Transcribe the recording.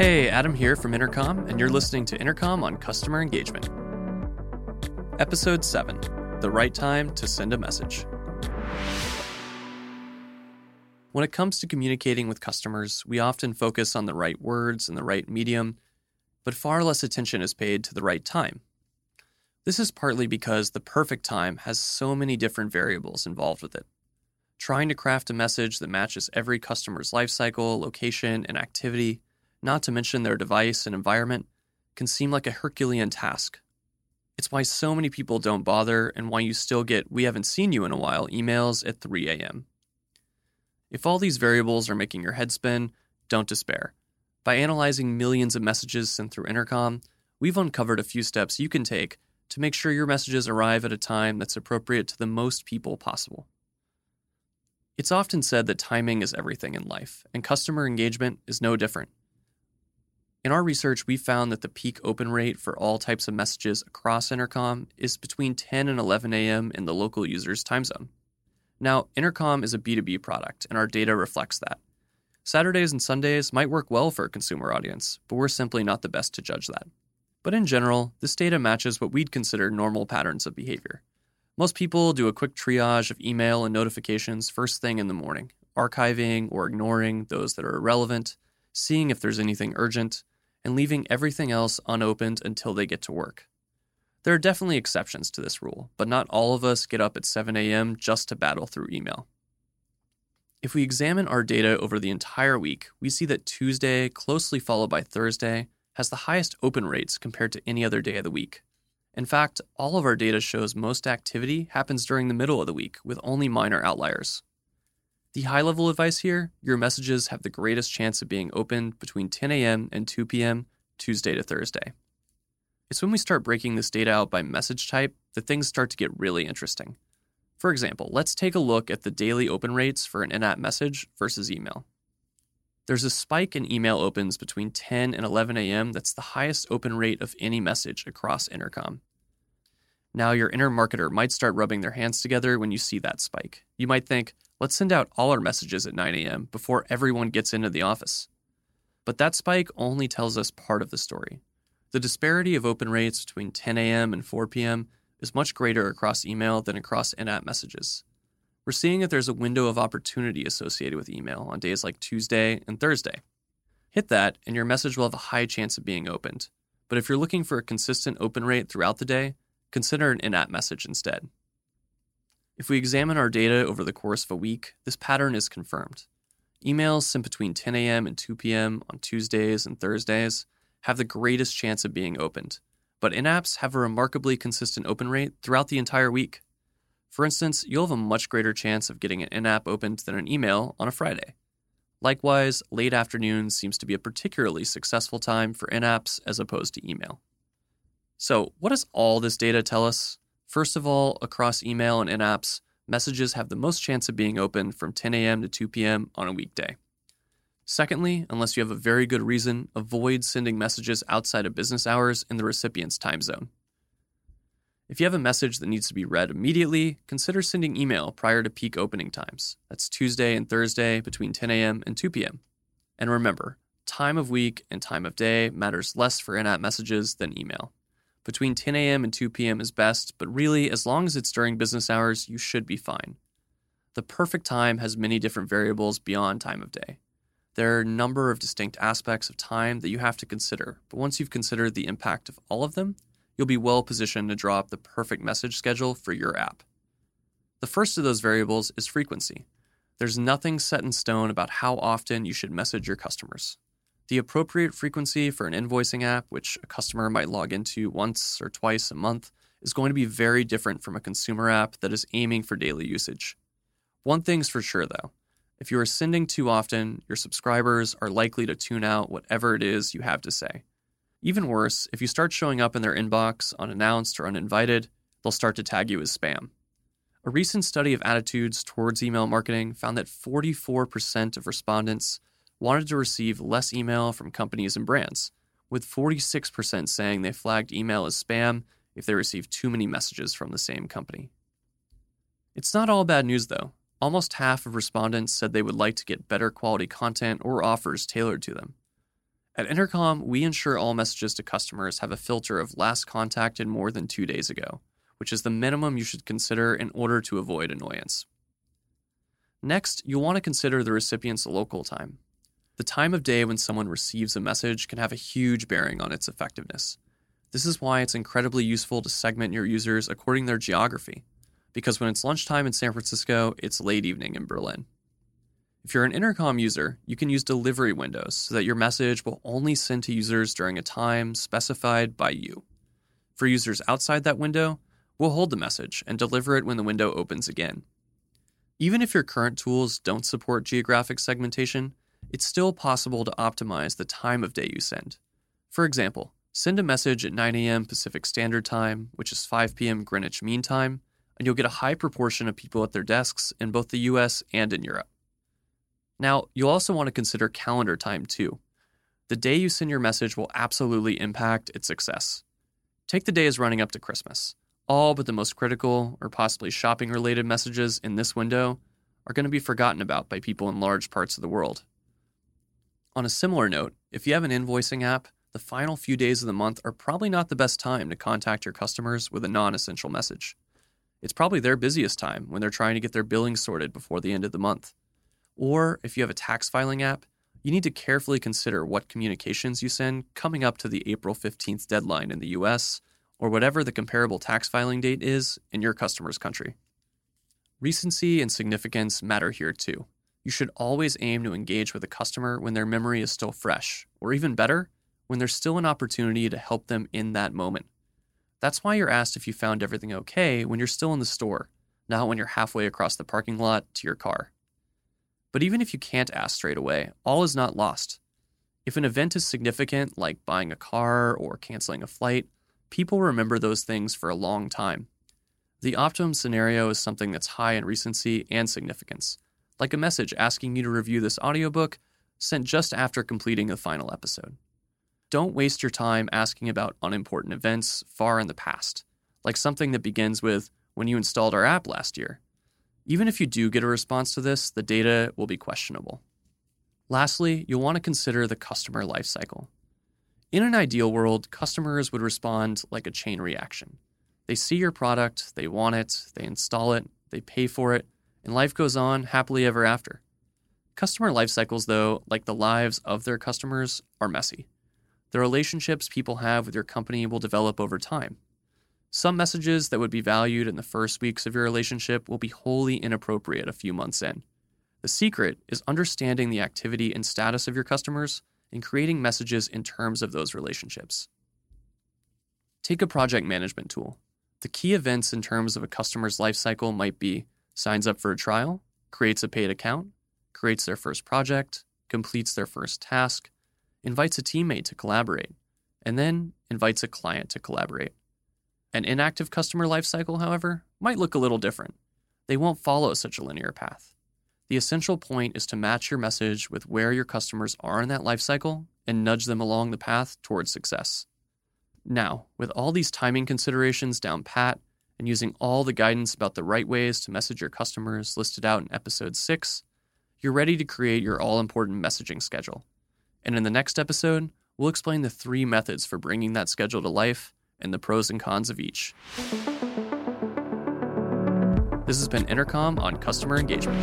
Hey, Adam here from Intercom, and you're listening to Intercom on Customer Engagement. Episode 7 The Right Time to Send a Message. When it comes to communicating with customers, we often focus on the right words and the right medium, but far less attention is paid to the right time. This is partly because the perfect time has so many different variables involved with it. Trying to craft a message that matches every customer's life cycle, location, and activity not to mention their device and environment, can seem like a Herculean task. It's why so many people don't bother and why you still get we haven't seen you in a while emails at 3 a.m. If all these variables are making your head spin, don't despair. By analyzing millions of messages sent through Intercom, we've uncovered a few steps you can take to make sure your messages arrive at a time that's appropriate to the most people possible. It's often said that timing is everything in life, and customer engagement is no different. In our research, we found that the peak open rate for all types of messages across Intercom is between 10 and 11 a.m. in the local user's time zone. Now, Intercom is a B2B product, and our data reflects that. Saturdays and Sundays might work well for a consumer audience, but we're simply not the best to judge that. But in general, this data matches what we'd consider normal patterns of behavior. Most people do a quick triage of email and notifications first thing in the morning, archiving or ignoring those that are irrelevant, seeing if there's anything urgent, and leaving everything else unopened until they get to work. There are definitely exceptions to this rule, but not all of us get up at 7 a.m. just to battle through email. If we examine our data over the entire week, we see that Tuesday, closely followed by Thursday, has the highest open rates compared to any other day of the week. In fact, all of our data shows most activity happens during the middle of the week, with only minor outliers. The high level advice here your messages have the greatest chance of being opened between 10 a.m. and 2 p.m., Tuesday to Thursday. It's when we start breaking this data out by message type that things start to get really interesting. For example, let's take a look at the daily open rates for an in app message versus email. There's a spike in email opens between 10 and 11 a.m. that's the highest open rate of any message across Intercom. Now, your inner marketer might start rubbing their hands together when you see that spike. You might think, Let's send out all our messages at 9 a.m. before everyone gets into the office. But that spike only tells us part of the story. The disparity of open rates between 10 a.m. and 4 p.m. is much greater across email than across in app messages. We're seeing that there's a window of opportunity associated with email on days like Tuesday and Thursday. Hit that, and your message will have a high chance of being opened. But if you're looking for a consistent open rate throughout the day, consider an in app message instead. If we examine our data over the course of a week, this pattern is confirmed. Emails sent between 10 a.m. and 2 p.m. on Tuesdays and Thursdays have the greatest chance of being opened, but in apps have a remarkably consistent open rate throughout the entire week. For instance, you'll have a much greater chance of getting an in app opened than an email on a Friday. Likewise, late afternoon seems to be a particularly successful time for in apps as opposed to email. So, what does all this data tell us? First of all, across email and in apps, messages have the most chance of being opened from 10 a.m. to 2 p.m. on a weekday. Secondly, unless you have a very good reason, avoid sending messages outside of business hours in the recipient's time zone. If you have a message that needs to be read immediately, consider sending email prior to peak opening times. That's Tuesday and Thursday between 10 a.m. and 2 p.m. And remember, time of week and time of day matters less for in app messages than email. Between 10 a.m. and 2 p.m. is best, but really, as long as it's during business hours, you should be fine. The perfect time has many different variables beyond time of day. There are a number of distinct aspects of time that you have to consider, but once you've considered the impact of all of them, you'll be well positioned to draw up the perfect message schedule for your app. The first of those variables is frequency. There's nothing set in stone about how often you should message your customers. The appropriate frequency for an invoicing app, which a customer might log into once or twice a month, is going to be very different from a consumer app that is aiming for daily usage. One thing's for sure though if you are sending too often, your subscribers are likely to tune out whatever it is you have to say. Even worse, if you start showing up in their inbox unannounced or uninvited, they'll start to tag you as spam. A recent study of attitudes towards email marketing found that 44% of respondents wanted to receive less email from companies and brands, with 46% saying they flagged email as spam if they received too many messages from the same company. It's not all bad news, though. Almost half of respondents said they would like to get better quality content or offers tailored to them. At Intercom, we ensure all messages to customers have a filter of last contacted more than two days ago, which is the minimum you should consider in order to avoid annoyance. Next, you'll want to consider the recipient's local time. The time of day when someone receives a message can have a huge bearing on its effectiveness. This is why it's incredibly useful to segment your users according to their geography, because when it's lunchtime in San Francisco, it's late evening in Berlin. If you're an intercom user, you can use delivery windows so that your message will only send to users during a time specified by you. For users outside that window, we'll hold the message and deliver it when the window opens again. Even if your current tools don't support geographic segmentation, it's still possible to optimize the time of day you send. For example, send a message at 9 a.m. Pacific Standard Time, which is 5 p.m. Greenwich Mean Time, and you'll get a high proportion of people at their desks in both the US and in Europe. Now, you'll also want to consider calendar time too. The day you send your message will absolutely impact its success. Take the days running up to Christmas. All but the most critical or possibly shopping related messages in this window are going to be forgotten about by people in large parts of the world. On a similar note, if you have an invoicing app, the final few days of the month are probably not the best time to contact your customers with a non essential message. It's probably their busiest time when they're trying to get their billing sorted before the end of the month. Or if you have a tax filing app, you need to carefully consider what communications you send coming up to the April 15th deadline in the US or whatever the comparable tax filing date is in your customer's country. Recency and significance matter here too. You should always aim to engage with a customer when their memory is still fresh, or even better, when there's still an opportunity to help them in that moment. That's why you're asked if you found everything okay when you're still in the store, not when you're halfway across the parking lot to your car. But even if you can't ask straight away, all is not lost. If an event is significant, like buying a car or canceling a flight, people remember those things for a long time. The optimum scenario is something that's high in recency and significance, like a message asking you to review this audiobook sent just after completing the final episode. Don't waste your time asking about unimportant events far in the past, like something that begins with when you installed our app last year. Even if you do get a response to this, the data will be questionable. Lastly, you'll want to consider the customer lifecycle. In an ideal world, customers would respond like a chain reaction. They see your product, they want it, they install it, they pay for it, and life goes on happily ever after. Customer life cycles, though, like the lives of their customers, are messy. The relationships people have with your company will develop over time. Some messages that would be valued in the first weeks of your relationship will be wholly inappropriate a few months in. The secret is understanding the activity and status of your customers and creating messages in terms of those relationships. Take a project management tool. The key events in terms of a customer's life cycle might be signs up for a trial, creates a paid account, creates their first project, completes their first task, invites a teammate to collaborate, and then invites a client to collaborate. An inactive customer lifecycle, however, might look a little different. They won't follow such a linear path. The essential point is to match your message with where your customers are in that lifecycle and nudge them along the path towards success. Now, with all these timing considerations down pat and using all the guidance about the right ways to message your customers listed out in episode 6, you're ready to create your all important messaging schedule. And in the next episode, we'll explain the three methods for bringing that schedule to life and the pros and cons of each. This has been Intercom on customer engagement.